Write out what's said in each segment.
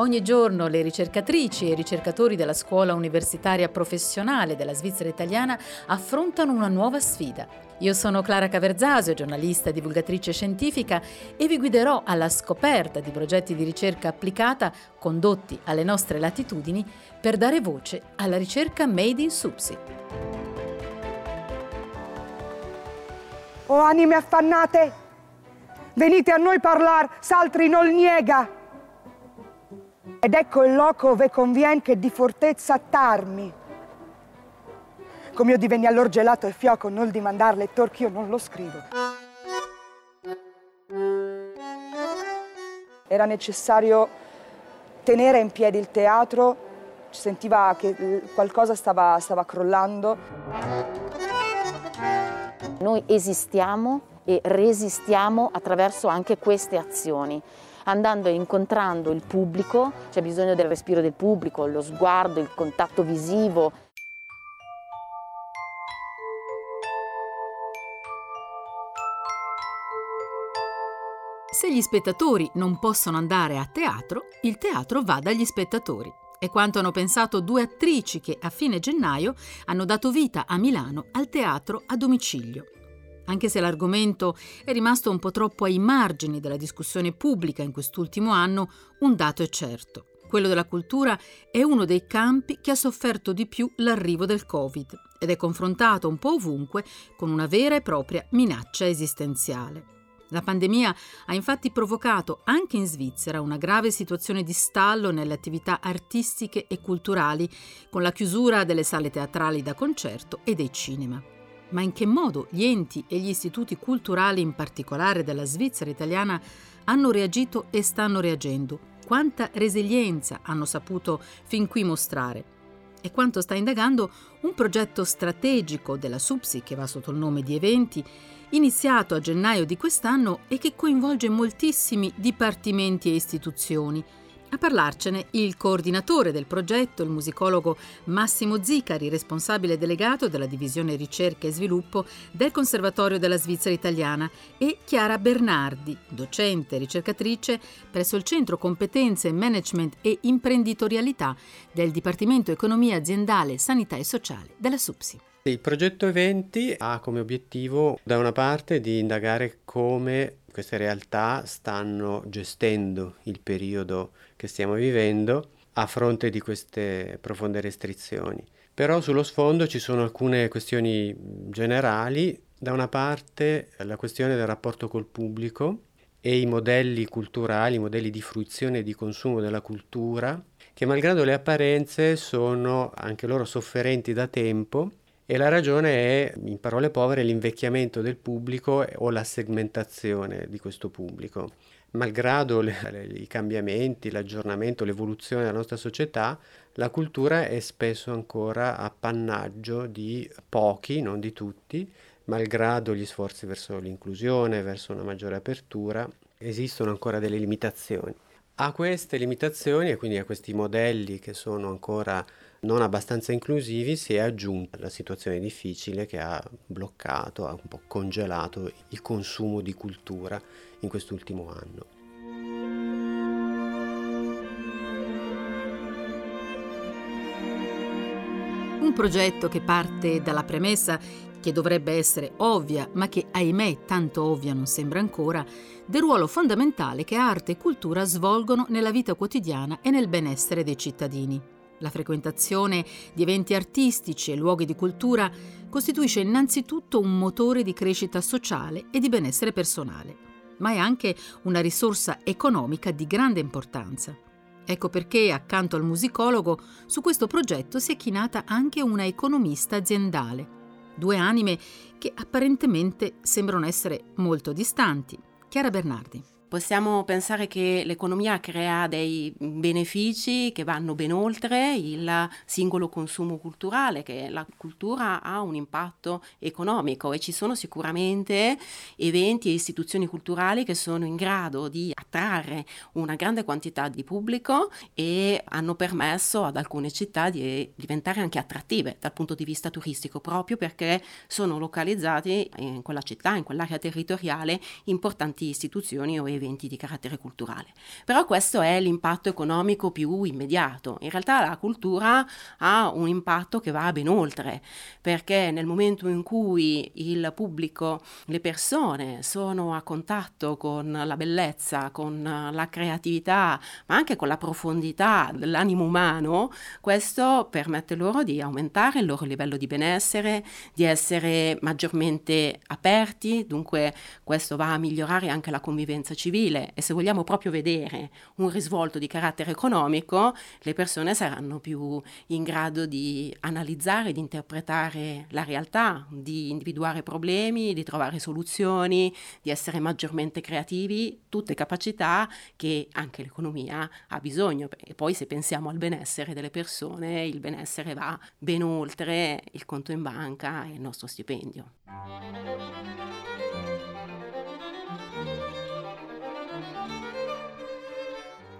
Ogni giorno le ricercatrici e i ricercatori della scuola universitaria professionale della Svizzera italiana affrontano una nuova sfida. Io sono Clara Caverzasio, giornalista e divulgatrice scientifica e vi guiderò alla scoperta di progetti di ricerca applicata condotti alle nostre latitudini per dare voce alla ricerca made in Subsi. Oh anime affannate, venite a noi parlare, s'altri non niega. Ed ecco il loco ve convien che di fortezza attarmi. Come io divenni allor gelato e fioco, non di mandar lettor che io non lo scrivo. Era necessario tenere in piedi il teatro, si sentiva che qualcosa stava, stava crollando. Noi esistiamo e resistiamo attraverso anche queste azioni andando e incontrando il pubblico, c'è bisogno del respiro del pubblico, lo sguardo, il contatto visivo. Se gli spettatori non possono andare a teatro, il teatro va dagli spettatori. È quanto hanno pensato due attrici che a fine gennaio hanno dato vita a Milano al teatro a domicilio. Anche se l'argomento è rimasto un po' troppo ai margini della discussione pubblica in quest'ultimo anno, un dato è certo. Quello della cultura è uno dei campi che ha sofferto di più l'arrivo del Covid ed è confrontato un po' ovunque con una vera e propria minaccia esistenziale. La pandemia ha infatti provocato anche in Svizzera una grave situazione di stallo nelle attività artistiche e culturali, con la chiusura delle sale teatrali da concerto e dei cinema. Ma in che modo gli enti e gli istituti culturali, in particolare della Svizzera italiana, hanno reagito e stanno reagendo? Quanta resilienza hanno saputo fin qui mostrare? E quanto sta indagando un progetto strategico della SUPSI, che va sotto il nome di Eventi, iniziato a gennaio di quest'anno e che coinvolge moltissimi dipartimenti e istituzioni, a parlarcene il coordinatore del progetto, il musicologo Massimo Zicari, responsabile delegato della divisione ricerca e sviluppo del Conservatorio della Svizzera Italiana, e Chiara Bernardi, docente e ricercatrice presso il Centro Competenze, Management e Imprenditorialità del Dipartimento Economia Aziendale, Sanità e Sociale della SUPSI. Il progetto Eventi ha come obiettivo da una parte di indagare come queste realtà stanno gestendo il periodo che stiamo vivendo a fronte di queste profonde restrizioni. Però sullo sfondo ci sono alcune questioni generali. Da una parte la questione del rapporto col pubblico e i modelli culturali, i modelli di fruizione e di consumo della cultura, che malgrado le apparenze sono anche loro sofferenti da tempo e la ragione è, in parole povere, l'invecchiamento del pubblico o la segmentazione di questo pubblico. Malgrado le, le, i cambiamenti, l'aggiornamento, l'evoluzione della nostra società, la cultura è spesso ancora appannaggio di pochi, non di tutti, malgrado gli sforzi verso l'inclusione, verso una maggiore apertura, esistono ancora delle limitazioni. A queste limitazioni e quindi a questi modelli che sono ancora non abbastanza inclusivi si è aggiunta la situazione difficile che ha bloccato, ha un po' congelato il consumo di cultura in quest'ultimo anno. Un progetto che parte dalla premessa che dovrebbe essere ovvia, ma che ahimè tanto ovvia non sembra ancora, del ruolo fondamentale che arte e cultura svolgono nella vita quotidiana e nel benessere dei cittadini. La frequentazione di eventi artistici e luoghi di cultura costituisce innanzitutto un motore di crescita sociale e di benessere personale, ma è anche una risorsa economica di grande importanza. Ecco perché, accanto al musicologo, su questo progetto si è chinata anche una economista aziendale. Due anime che apparentemente sembrano essere molto distanti. Chiara Bernardi. Possiamo pensare che l'economia crea dei benefici che vanno ben oltre il singolo consumo culturale, che la cultura ha un impatto economico e ci sono sicuramente eventi e istituzioni culturali che sono in grado di attrarre una grande quantità di pubblico e hanno permesso ad alcune città di diventare anche attrattive dal punto di vista turistico, proprio perché sono localizzati in quella città, in quell'area territoriale, importanti istituzioni o eventi eventi di carattere culturale. Però questo è l'impatto economico più immediato. In realtà la cultura ha un impatto che va ben oltre, perché nel momento in cui il pubblico, le persone sono a contatto con la bellezza, con la creatività, ma anche con la profondità dell'animo umano, questo permette loro di aumentare il loro livello di benessere, di essere maggiormente aperti, dunque questo va a migliorare anche la convivenza civile e se vogliamo proprio vedere un risvolto di carattere economico, le persone saranno più in grado di analizzare, di interpretare la realtà, di individuare problemi, di trovare soluzioni, di essere maggiormente creativi, tutte capacità che anche l'economia ha bisogno. E poi se pensiamo al benessere delle persone, il benessere va ben oltre il conto in banca e il nostro stipendio.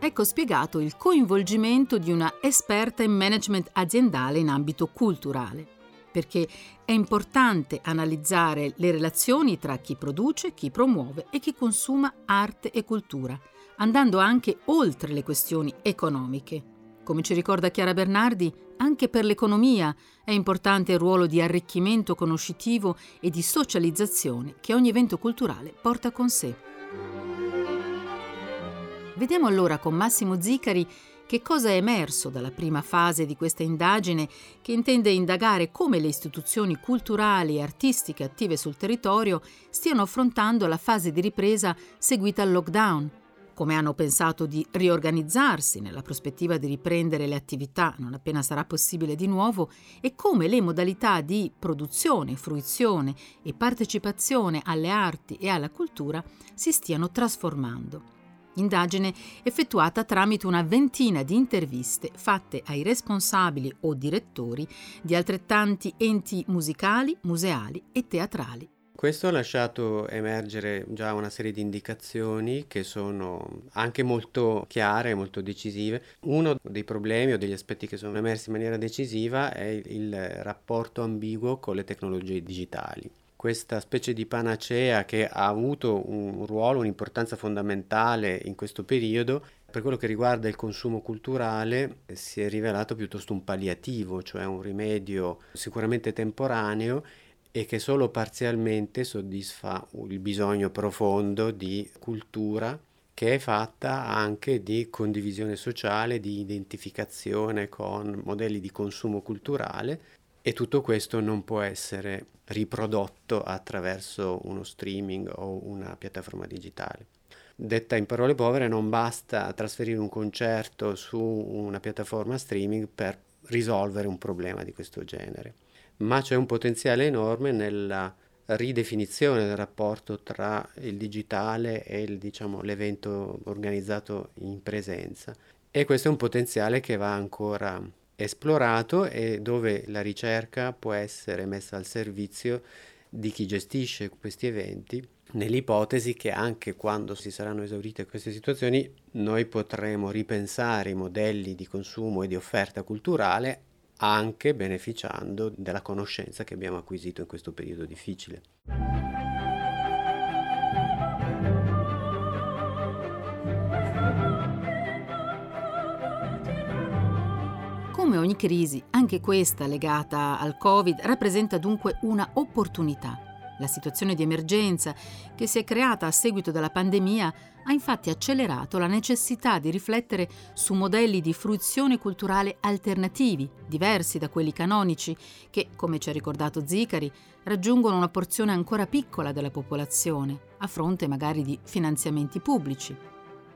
Ecco spiegato il coinvolgimento di una esperta in management aziendale in ambito culturale, perché è importante analizzare le relazioni tra chi produce, chi promuove e chi consuma arte e cultura, andando anche oltre le questioni economiche. Come ci ricorda Chiara Bernardi, anche per l'economia è importante il ruolo di arricchimento conoscitivo e di socializzazione che ogni evento culturale porta con sé. Vediamo allora con Massimo Zicari che cosa è emerso dalla prima fase di questa indagine che intende indagare come le istituzioni culturali e artistiche attive sul territorio stiano affrontando la fase di ripresa seguita al lockdown, come hanno pensato di riorganizzarsi nella prospettiva di riprendere le attività non appena sarà possibile di nuovo e come le modalità di produzione, fruizione e partecipazione alle arti e alla cultura si stiano trasformando indagine effettuata tramite una ventina di interviste fatte ai responsabili o direttori di altrettanti enti musicali, museali e teatrali. Questo ha lasciato emergere già una serie di indicazioni che sono anche molto chiare molto decisive. Uno dei problemi o degli aspetti che sono emersi in maniera decisiva è il rapporto ambiguo con le tecnologie digitali questa specie di panacea che ha avuto un ruolo, un'importanza fondamentale in questo periodo, per quello che riguarda il consumo culturale si è rivelato piuttosto un palliativo, cioè un rimedio sicuramente temporaneo e che solo parzialmente soddisfa il bisogno profondo di cultura che è fatta anche di condivisione sociale, di identificazione con modelli di consumo culturale e tutto questo non può essere riprodotto attraverso uno streaming o una piattaforma digitale. Detta in parole povere, non basta trasferire un concerto su una piattaforma streaming per risolvere un problema di questo genere, ma c'è un potenziale enorme nella ridefinizione del rapporto tra il digitale e il, diciamo, l'evento organizzato in presenza e questo è un potenziale che va ancora esplorato e dove la ricerca può essere messa al servizio di chi gestisce questi eventi, nell'ipotesi che anche quando si saranno esaurite queste situazioni noi potremo ripensare i modelli di consumo e di offerta culturale anche beneficiando della conoscenza che abbiamo acquisito in questo periodo difficile. Come ogni crisi, anche questa legata al Covid rappresenta dunque una opportunità. La situazione di emergenza che si è creata a seguito della pandemia ha infatti accelerato la necessità di riflettere su modelli di fruizione culturale alternativi, diversi da quelli canonici, che, come ci ha ricordato Zicari, raggiungono una porzione ancora piccola della popolazione, a fronte magari di finanziamenti pubblici.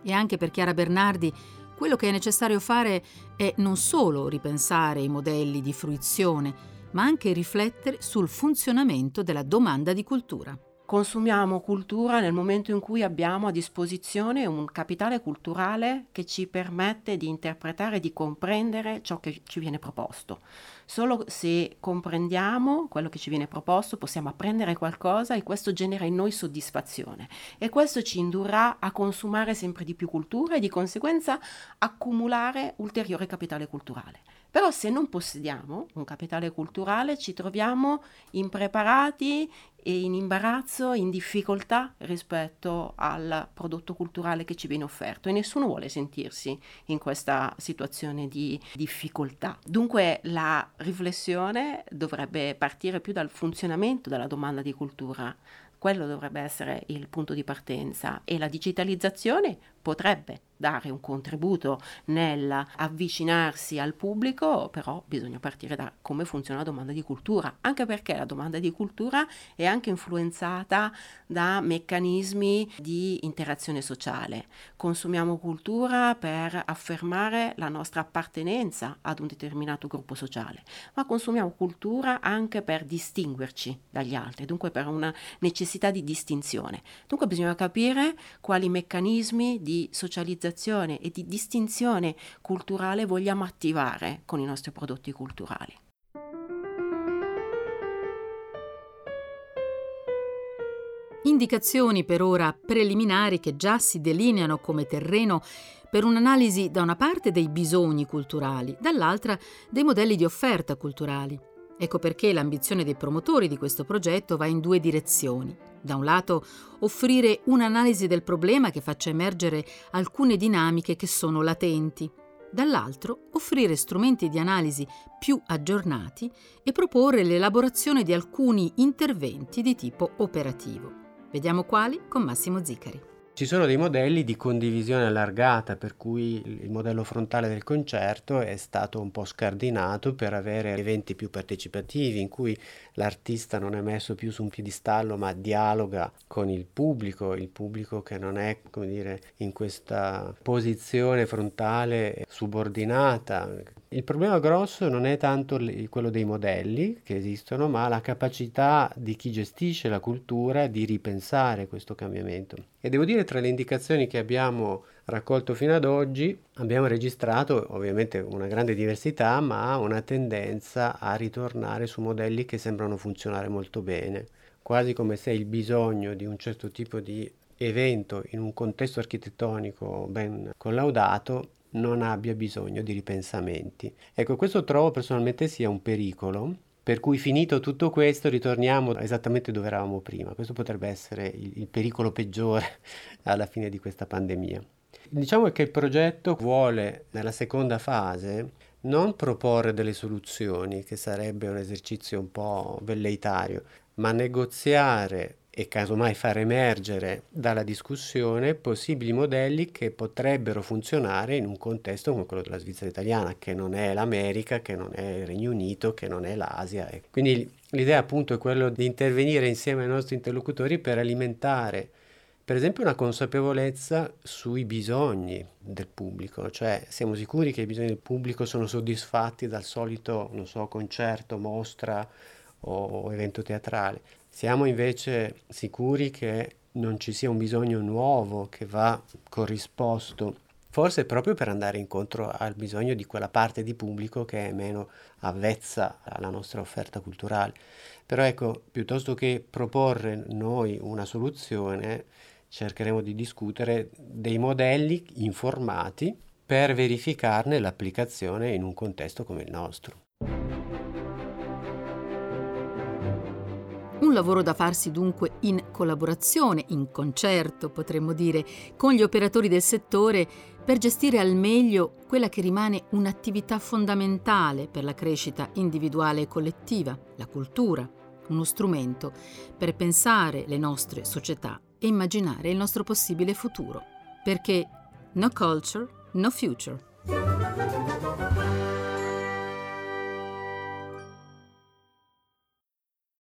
E anche per Chiara Bernardi quello che è necessario fare è non solo ripensare i modelli di fruizione, ma anche riflettere sul funzionamento della domanda di cultura consumiamo cultura nel momento in cui abbiamo a disposizione un capitale culturale che ci permette di interpretare di comprendere ciò che ci viene proposto. Solo se comprendiamo quello che ci viene proposto possiamo apprendere qualcosa e questo genera in noi soddisfazione e questo ci indurrà a consumare sempre di più cultura e di conseguenza accumulare ulteriore capitale culturale. Però se non possediamo un capitale culturale ci troviamo impreparati e in imbarazzo, in difficoltà rispetto al prodotto culturale che ci viene offerto. E nessuno vuole sentirsi in questa situazione di difficoltà. Dunque la riflessione dovrebbe partire più dal funzionamento della domanda di cultura, quello dovrebbe essere il punto di partenza. E la digitalizzazione potrebbe dare un contributo nell'avvicinarsi al pubblico, però bisogna partire da come funziona la domanda di cultura, anche perché la domanda di cultura è anche influenzata da meccanismi di interazione sociale. Consumiamo cultura per affermare la nostra appartenenza ad un determinato gruppo sociale, ma consumiamo cultura anche per distinguerci dagli altri, dunque per una necessità di distinzione. Dunque bisogna capire quali meccanismi di socializzazione socializzazione e di distinzione culturale vogliamo attivare con i nostri prodotti culturali. Indicazioni per ora preliminari che già si delineano come terreno per un'analisi da una parte dei bisogni culturali, dall'altra dei modelli di offerta culturali. Ecco perché l'ambizione dei promotori di questo progetto va in due direzioni. Da un lato, offrire un'analisi del problema che faccia emergere alcune dinamiche che sono latenti. Dall'altro, offrire strumenti di analisi più aggiornati e proporre l'elaborazione di alcuni interventi di tipo operativo. Vediamo quali con Massimo Zicari. Ci sono dei modelli di condivisione allargata, per cui il modello frontale del concerto è stato un po' scardinato per avere eventi più partecipativi in cui l'artista non è messo più su un piedistallo ma dialoga con il pubblico, il pubblico che non è, come dire, in questa posizione frontale subordinata. Il problema grosso non è tanto quello dei modelli che esistono, ma la capacità di chi gestisce la cultura di ripensare questo cambiamento. E devo dire tra le indicazioni che abbiamo raccolto fino ad oggi abbiamo registrato ovviamente una grande diversità, ma una tendenza a ritornare su modelli che sembrano funzionare molto bene, quasi come se il bisogno di un certo tipo di evento in un contesto architettonico ben collaudato non abbia bisogno di ripensamenti. Ecco, questo trovo personalmente sia un pericolo, per cui finito tutto questo ritorniamo esattamente dove eravamo prima. Questo potrebbe essere il, il pericolo peggiore alla fine di questa pandemia. Diciamo che il progetto vuole nella seconda fase non proporre delle soluzioni, che sarebbe un esercizio un po' velleitario, ma negoziare e casomai far emergere dalla discussione possibili modelli che potrebbero funzionare in un contesto come quello della Svizzera italiana, che non è l'America, che non è il Regno Unito, che non è l'Asia. Quindi l'idea appunto è quella di intervenire insieme ai nostri interlocutori per alimentare per esempio una consapevolezza sui bisogni del pubblico, cioè siamo sicuri che i bisogni del pubblico sono soddisfatti dal solito, so, concerto, mostra o evento teatrale. Siamo invece sicuri che non ci sia un bisogno nuovo che va corrisposto, forse proprio per andare incontro al bisogno di quella parte di pubblico che è meno avvezza alla nostra offerta culturale. Però ecco, piuttosto che proporre noi una soluzione, cercheremo di discutere dei modelli informati per verificarne l'applicazione in un contesto come il nostro. Un lavoro da farsi dunque in collaborazione, in concerto potremmo dire, con gli operatori del settore per gestire al meglio quella che rimane un'attività fondamentale per la crescita individuale e collettiva, la cultura, uno strumento per pensare le nostre società e immaginare il nostro possibile futuro. Perché no culture, no future.